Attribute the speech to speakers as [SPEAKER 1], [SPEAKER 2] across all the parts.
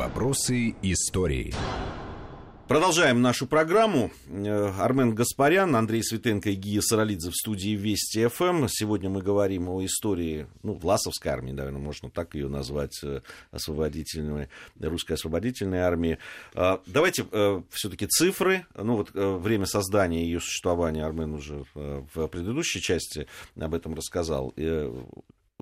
[SPEAKER 1] Вопросы истории.
[SPEAKER 2] Продолжаем нашу программу. Э, Армен Гаспарян, Андрей Светенко и Гия Саралидзе в студии Вести ФМ. Сегодня мы говорим о истории, ну, Власовской армии, наверное, можно так ее назвать, э, освободительной, русской освободительной армии. Э, давайте все-таки цифры. Ну, вот время создания ее существования Армен уже в предыдущей части об этом рассказал.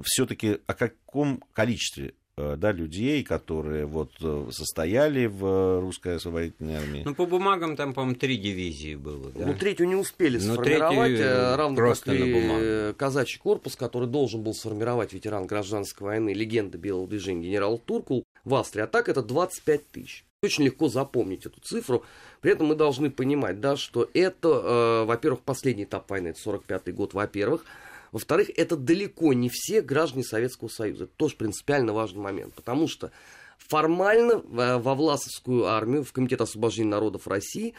[SPEAKER 2] Все-таки о каком количестве да, людей, которые вот э, состояли в русской освободительной армии.
[SPEAKER 3] Ну, по бумагам там, по-моему, три дивизии было. Да?
[SPEAKER 4] Ну, третью не успели ну, сформировать, третью, э, равно просто как и казачий корпус, который должен был сформировать ветеран гражданской войны, легенда белого движения генерал Туркул в Австрии. А так это 25 тысяч. Очень легко запомнить эту цифру. При этом мы должны понимать, да, что это, э, во-первых, последний этап войны, это 45-й год, во-первых. Во-вторых, это далеко не все граждане Советского Союза. Это тоже принципиально важный момент, потому что формально во Власовскую армию, в Комитет освобождения народов России,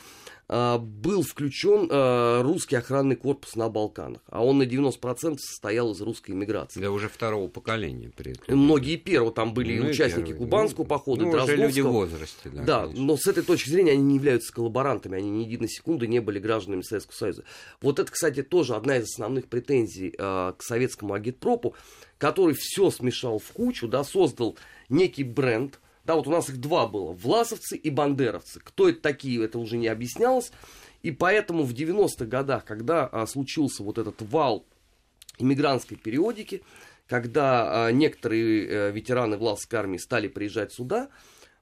[SPEAKER 4] был включен а, русский охранный корпус на Балканах, а он на 90% состоял из русской иммиграции.
[SPEAKER 3] Да уже второго поколения при этом.
[SPEAKER 4] Многие первого, там были ну, участники первые. Кубанского ну, похода, ну,
[SPEAKER 3] Дроздовского. люди в возрасте,
[SPEAKER 4] да. Да, но с этой точки зрения они не являются коллаборантами, они ни единой секунды не были гражданами Советского Союза. Вот это, кстати, тоже одна из основных претензий э, к советскому агитпропу, который все смешал в кучу, да, создал некий бренд, да, вот у нас их два было, власовцы и бандеровцы. Кто это такие, это уже не объяснялось. И поэтому в 90-х годах, когда а, случился вот этот вал иммигрантской периодики, когда а, некоторые а, ветераны власовской армии стали приезжать сюда,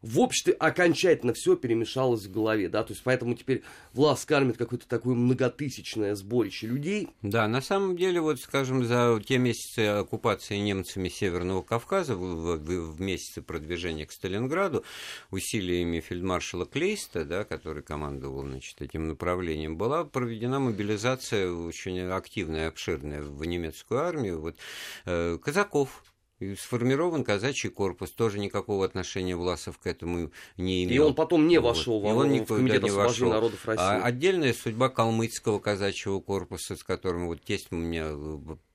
[SPEAKER 4] в обществе окончательно все перемешалось в голове, да, то есть поэтому теперь власть кормит какое-то такое многотысячное сборище людей.
[SPEAKER 3] Да, на самом деле, вот, скажем, за те месяцы оккупации немцами Северного Кавказа, в, в, в месяцы продвижения к Сталинграду, усилиями фельдмаршала Клейста, да, который командовал, значит, этим направлением, была проведена мобилизация очень активная, обширная в немецкую армию, вот, э, казаков, и сформирован казачий корпус, тоже никакого отношения Власов к этому не имел.
[SPEAKER 4] И он потом не вошел вот. в, он в Комитет не вошел. народов России. А
[SPEAKER 3] отдельная судьба калмыцкого казачьего корпуса, с которым вот тесть у меня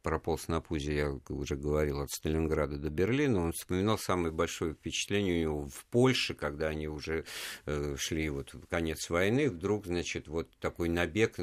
[SPEAKER 3] прополз на пузе, я уже говорил, от Сталинграда до Берлина, он вспоминал самое большое впечатление у него в Польше, когда они уже э, шли вот в конец войны, вдруг, значит, вот такой набег,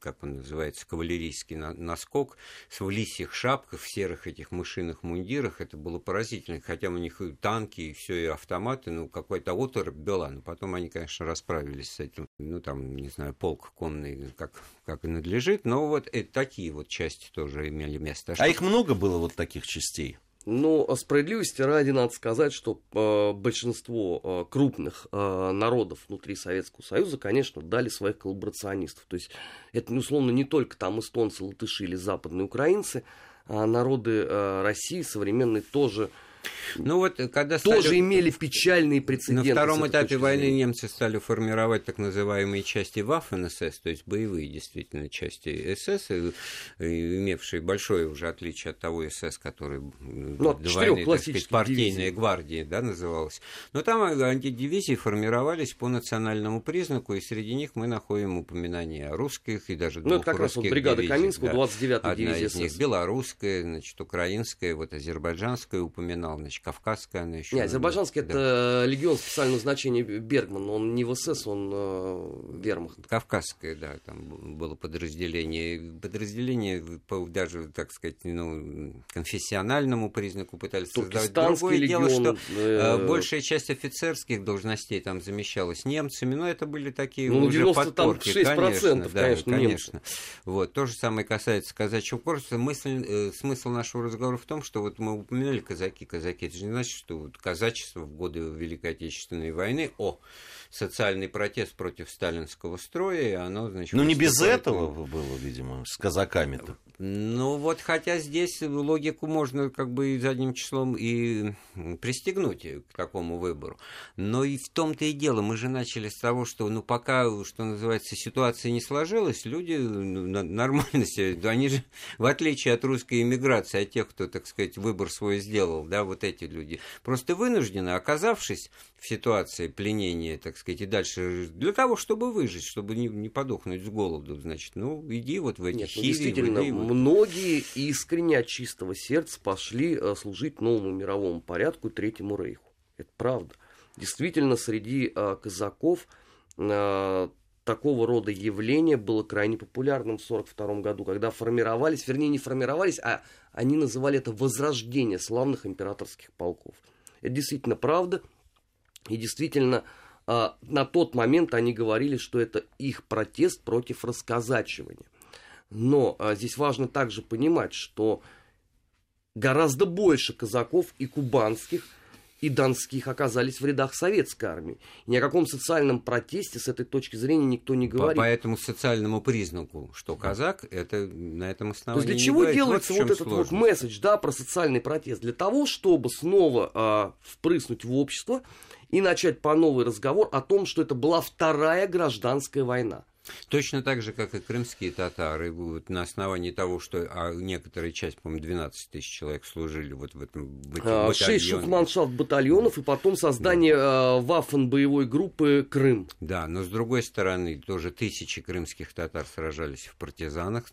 [SPEAKER 3] как он называется, кавалерийский наскок, с в лисьих шапках, в серых этих мышиных мундирах, это было поразительно, хотя у них и танки, и все, и автоматы, ну, какой-то оторопь была, но потом они, конечно, расправились с этим, ну, там, не знаю, полк конный, как, как и надлежит, но вот это такие вот части тоже имели место.
[SPEAKER 2] А их много было вот таких частей?
[SPEAKER 4] Ну, справедливости ради надо сказать, что э, большинство э, крупных э, народов внутри Советского Союза, конечно, дали своих коллаборационистов. То есть это, условно, не только там эстонцы, латыши или западные украинцы, а народы э, России современные тоже
[SPEAKER 3] ну вот, когда
[SPEAKER 4] тоже стали... имели печальные прецеденты.
[SPEAKER 3] На втором этапе войны немцы стали формировать так называемые части Waffen-СС, то есть боевые действительно части СС, имевшие большое уже отличие от того СС, который
[SPEAKER 4] ну, до войны, так сказать,
[SPEAKER 3] партийная дивизии. гвардия да, называлась. Но там антидивизии формировались по национальному признаку, и среди них мы находим упоминания о русских и даже
[SPEAKER 4] ну,
[SPEAKER 3] двух
[SPEAKER 4] это как раз вот бригада
[SPEAKER 3] дивизий,
[SPEAKER 4] Каминского, 29-я
[SPEAKER 3] Одна
[SPEAKER 4] дивизия
[SPEAKER 3] из них белорусская, значит, украинская, вот азербайджанская упоминал знал, значит, кавказская она еще.
[SPEAKER 4] Не, азербайджанский да. это легион специального значения Бергман, он не в СС, он э, вермахт.
[SPEAKER 3] Кавказская, да, там было подразделение. Подразделение по, даже, так сказать, ну, конфессиональному признаку пытались создавать. Другое
[SPEAKER 4] легион,
[SPEAKER 3] дело, что э... большая часть офицерских должностей там замещалась немцами, но это были такие
[SPEAKER 4] ну,
[SPEAKER 3] уже подпорки,
[SPEAKER 4] конечно,
[SPEAKER 3] да, конечно. конечно. Вот, то же самое касается казачьего корпуса. Мысль, э, смысл нашего разговора в том, что вот мы упоминали казаки, казаки. Это же не значит, что вот казачество в годы Великой Отечественной войны, о, социальный протест против сталинского строя, и оно, значит...
[SPEAKER 2] Ну, не без этого было, видимо, с казаками-то.
[SPEAKER 3] Ну вот, хотя здесь логику можно как бы и задним числом и пристегнуть к такому выбору. Но и в том-то и дело, мы же начали с того, что ну пока, что называется, ситуация не сложилась, люди ну, нормально себе, они же, в отличие от русской иммиграции, от тех, кто, так сказать, выбор свой сделал, да, вот эти люди, просто вынуждены, оказавшись в ситуации пленения, так сказать, и дальше для того, чтобы выжить, чтобы не, не подохнуть с голоду, значит, ну, иди вот в эти Нет, ну, хиви,
[SPEAKER 4] действительно,
[SPEAKER 3] иди,
[SPEAKER 4] многие искренне от чистого сердца пошли э, служить новому мировому порядку Третьему Рейху. Это правда. действительно среди э, казаков э, такого рода явление было крайне популярным в 1942 году, когда формировались, вернее не формировались, а они называли это возрождение славных императорских полков. Это действительно правда, и действительно на тот момент они говорили, что это их протест против расказачивания. Но э, здесь важно также понимать, что гораздо больше казаков и кубанских и донских оказались в рядах советской армии. ни о каком социальном протесте с этой точки зрения никто не говорит.
[SPEAKER 3] По, по этому социальному признаку, что казак, это на этом основании.
[SPEAKER 4] То есть для чего
[SPEAKER 3] говорит.
[SPEAKER 4] делается вот, вот этот вот месседж, да, про социальный протест? Для того, чтобы снова а, впрыснуть в общество и начать по новый разговор о том, что это была вторая гражданская война.
[SPEAKER 3] Точно так же, как и крымские татары, вот на основании того, что а некоторая часть, по-моему, 12 тысяч человек служили вот в этом батальоне.
[SPEAKER 4] Шесть шутманшафт батальонов и потом создание да. э, вафен боевой группы Крым.
[SPEAKER 3] Да, но с другой стороны, тоже тысячи крымских татар сражались в партизанах,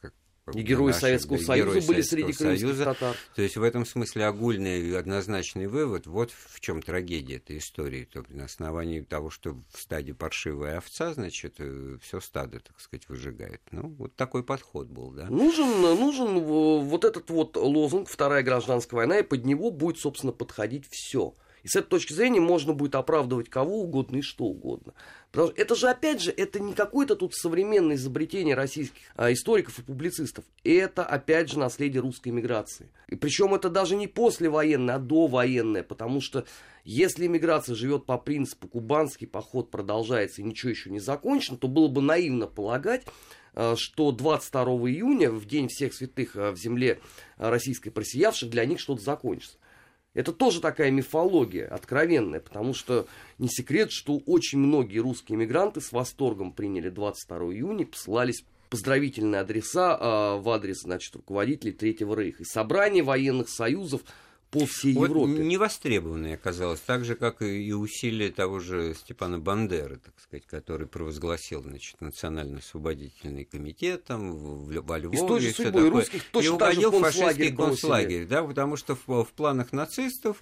[SPEAKER 4] как и герои наши, Советского да, Союза были Советского среди крымских татар.
[SPEAKER 3] То есть в этом смысле огульный однозначный вывод, вот в чем трагедия этой истории. То, на основании того, что в стаде паршивая овца, значит, э, все стадо, так сказать, выжигает. Ну, вот такой подход был, да.
[SPEAKER 4] Нужен, нужен вот этот вот лозунг «Вторая гражданская война», и под него будет, собственно, подходить все. И с этой точки зрения можно будет оправдывать кого угодно и что угодно. Потому что это же, опять же, это не какое-то тут современное изобретение российских а, историков и публицистов. Это, опять же, наследие русской миграции. И причем это даже не послевоенное, а довоенное. Потому что если иммиграция живет по принципу кубанский поход продолжается и ничего еще не закончено, то было бы наивно полагать, а, что 22 июня, в день всех святых а, в земле российской просиявших, для них что-то закончится. Это тоже такая мифология откровенная, потому что не секрет, что очень многие русские мигранты с восторгом приняли 22 июня, посылались поздравительные адреса э, в адрес значит, руководителей Третьего Рейха. И собрание военных союзов – по всей вот Европе.
[SPEAKER 3] Невостребованной оказалось, так же, как и усилия того же Степана Бандеры, так сказать, который провозгласил значит, Национально-освободительный комитет там, в, во Львове. И с той же судьбой
[SPEAKER 4] русских точно
[SPEAKER 3] и угодил в фашистский концлагерь, да, потому что в, в планах нацистов,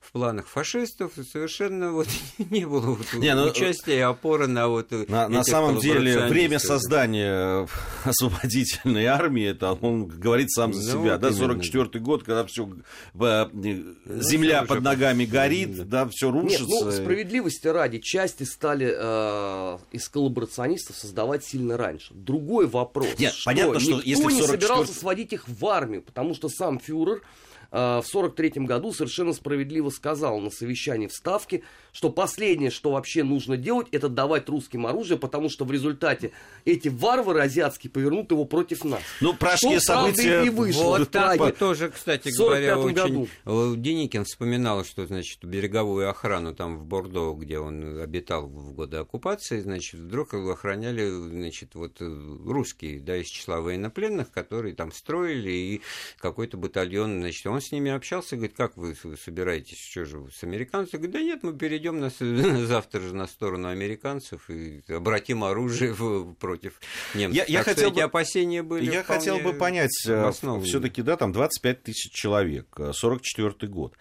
[SPEAKER 3] в планах фашистов совершенно вот не было вот не, ну, участия и опоры на вот
[SPEAKER 2] На, на самом деле время создания освободительной армии, это он говорит сам за ну, себя, да, 44 год, когда все ну, земля под ногами горит, да, все рушится. Нет,
[SPEAKER 4] ну, справедливости ради, части стали э, из коллаборационистов создавать сильно раньше. Другой вопрос,
[SPEAKER 2] Нет, что понятно, что
[SPEAKER 4] никто
[SPEAKER 2] если
[SPEAKER 4] не 44... собирался сводить их в армию, потому что сам фюрер Э, в 1943 году совершенно справедливо сказал на совещании в Ставке, что последнее, что вообще нужно делать, это давать русским оружие, потому что в результате эти варвары азиатские повернут его против нас.
[SPEAKER 2] Ну, что, события...
[SPEAKER 3] и вышло. Вот так и тоже, кстати говоря, очень... Году. Э, Деникин вспоминал, что, значит, береговую охрану там в Бордо, где он обитал в годы оккупации, значит, вдруг его охраняли, значит, вот э, русские, да, из числа военнопленных, которые там строили, и какой-то батальон, значит, он с ними общался, говорит, как вы собираетесь, что же вы с американцами? Говорит, да нет, мы перейдем на, завтра же на сторону американцев и обратим оружие в, против немцев.
[SPEAKER 2] Я, я хотел бы,
[SPEAKER 3] опасения были
[SPEAKER 2] Я хотел бы понять, э, все-таки, да, там 25 тысяч человек, 44 э, год.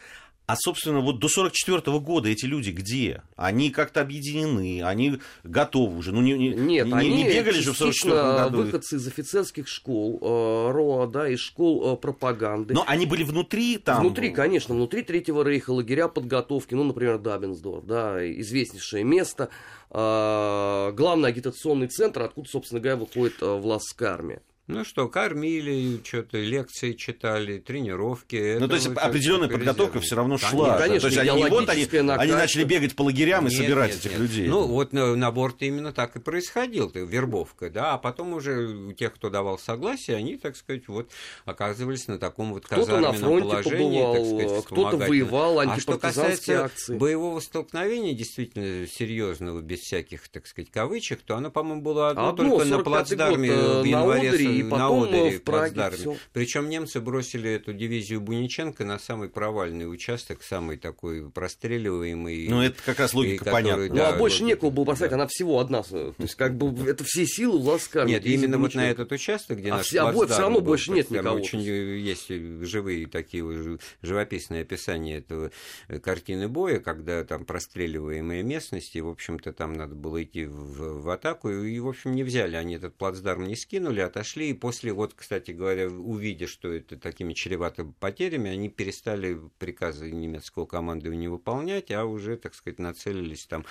[SPEAKER 2] А, собственно, вот до 1944 года эти люди где? Они как-то объединены, они готовы уже. Ну, не, не,
[SPEAKER 4] Нет,
[SPEAKER 2] не,
[SPEAKER 4] они
[SPEAKER 2] не бегали же в 1944 году.
[SPEAKER 4] выходцы из офицерских школ, э, РОА, да, из школ э, пропаганды.
[SPEAKER 2] Но они были внутри там?
[SPEAKER 4] Внутри, конечно, внутри Третьего Рейха, лагеря подготовки, ну, например, Дабенсдорф, да, известнейшее место, э, главный агитационный центр, откуда, собственно говоря, выходит э, властская армия.
[SPEAKER 3] Ну что, кормили, что-то лекции читали, тренировки.
[SPEAKER 2] Ну, то есть определенная подготовка все равно шла.
[SPEAKER 4] Конечно,
[SPEAKER 2] то есть они вот они, они начали бегать по лагерям и нет, собирать нет, этих нет. людей.
[SPEAKER 3] Ну, вот набор именно так и происходил, вербовка, да, а потом уже у тех, кто давал согласие, они, так сказать, вот оказывались на таком вот казарменном кто-то на положении,
[SPEAKER 4] побывал, так сказать, кто-то воевал,
[SPEAKER 3] А что касается акции. боевого столкновения, действительно серьезного, без всяких, так сказать, кавычек, то оно, по-моему, было одно, одно только на плацдарме год, в январе
[SPEAKER 4] и
[SPEAKER 3] на
[SPEAKER 4] потом
[SPEAKER 3] Одере
[SPEAKER 4] в Праге.
[SPEAKER 3] Причем немцы бросили эту дивизию Буниченко на самый провальный участок, самый такой простреливаемый.
[SPEAKER 2] Ну, это как раз логика
[SPEAKER 3] который,
[SPEAKER 2] понятна.
[SPEAKER 4] Ну,
[SPEAKER 3] да,
[SPEAKER 4] а больше
[SPEAKER 3] вот,
[SPEAKER 4] некого было поставить,
[SPEAKER 3] да.
[SPEAKER 4] она всего одна. То есть, как бы, это все силы армии.
[SPEAKER 3] Нет, именно вот на этот участок, где
[SPEAKER 4] А
[SPEAKER 3] наш
[SPEAKER 4] все- а всё равно
[SPEAKER 3] был,
[SPEAKER 4] больше нет никого.
[SPEAKER 3] Очень э, есть живые такие уже живописные описания этого э, картины боя, когда там простреливаемые местности, в общем-то, там надо было идти в, в атаку, и, в общем, не взяли они этот плацдарм, не скинули, отошли, и после, вот, кстати говоря, увидя, что это такими чревато потерями, они перестали приказы немецкого командования выполнять, а уже, так сказать, нацелились там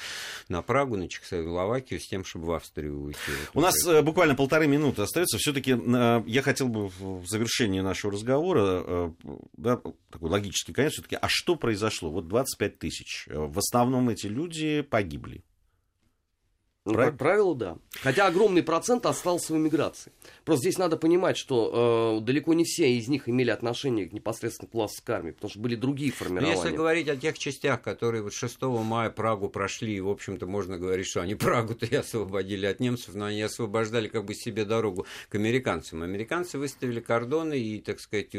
[SPEAKER 3] на Прагу, на Чехословакию с тем, чтобы в Австрию уйти. Вот
[SPEAKER 2] У нас
[SPEAKER 3] уже.
[SPEAKER 2] э, буквально полторы минуты остается. Все-таки я хотел бы в завершении нашего разговора, э, да, такой логический конец, все-таки, а что произошло? Вот 25 тысяч. Э, В основном эти люди погибли.
[SPEAKER 4] Ну, как правило, да. Хотя огромный процент остался в эмиграции. Просто здесь надо понимать, что э, далеко не все из них имели отношение к непосредственно к властской армии, потому что были другие формирования.
[SPEAKER 3] Если говорить о тех частях, которые вот 6 мая Прагу прошли, и, в общем-то, можно говорить, что они Прагу-то и освободили от немцев, но они освобождали как бы себе дорогу к американцам. Американцы выставили кордоны и, так сказать,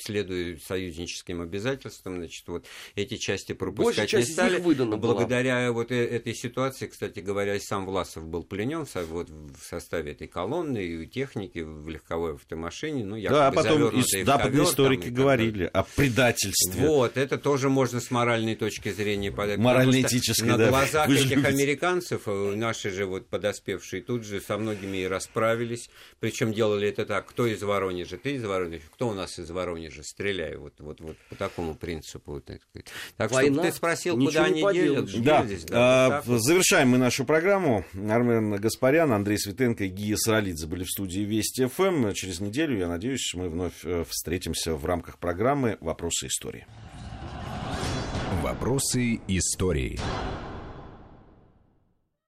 [SPEAKER 3] следуя союзническим обязательствам, значит, вот эти части пропускать
[SPEAKER 4] часть
[SPEAKER 3] не
[SPEAKER 4] из
[SPEAKER 3] стали.
[SPEAKER 4] них выдана была.
[SPEAKER 3] Благодаря вот э- этой ситуации, кстати говоря, и сам Власов был пленен вот, в составе этой колонны и техники в легковой автомашине. Ну,
[SPEAKER 2] Да, а потом
[SPEAKER 3] в
[SPEAKER 2] западные
[SPEAKER 3] ковер там
[SPEAKER 2] историки
[SPEAKER 3] и так
[SPEAKER 2] говорили о предательстве.
[SPEAKER 3] Вот, это тоже можно с моральной точки зрения подать.
[SPEAKER 2] Морально-этической, да.
[SPEAKER 3] На глазах
[SPEAKER 2] Вы
[SPEAKER 3] этих
[SPEAKER 2] любите.
[SPEAKER 3] американцев, э, наши же вот подоспевшие тут же со многими и расправились. Причем делали это так, кто из Воронежа, ты из Воронежа, кто у нас из Воронежа, стреляй. Вот, вот, вот по такому принципу. Вот, так так что ты спросил,
[SPEAKER 4] ничего
[SPEAKER 3] куда они делят,
[SPEAKER 2] Да,
[SPEAKER 3] делись,
[SPEAKER 2] а,
[SPEAKER 3] вот.
[SPEAKER 2] завершаем мы нашу программу. Армен Гаспарян, Андрей Светенко и Гия Саралидзе были в студии Вести ФМ. Через неделю, я надеюсь, мы вновь э, встретимся в рамках программы «Вопросы истории».
[SPEAKER 1] Вопросы истории.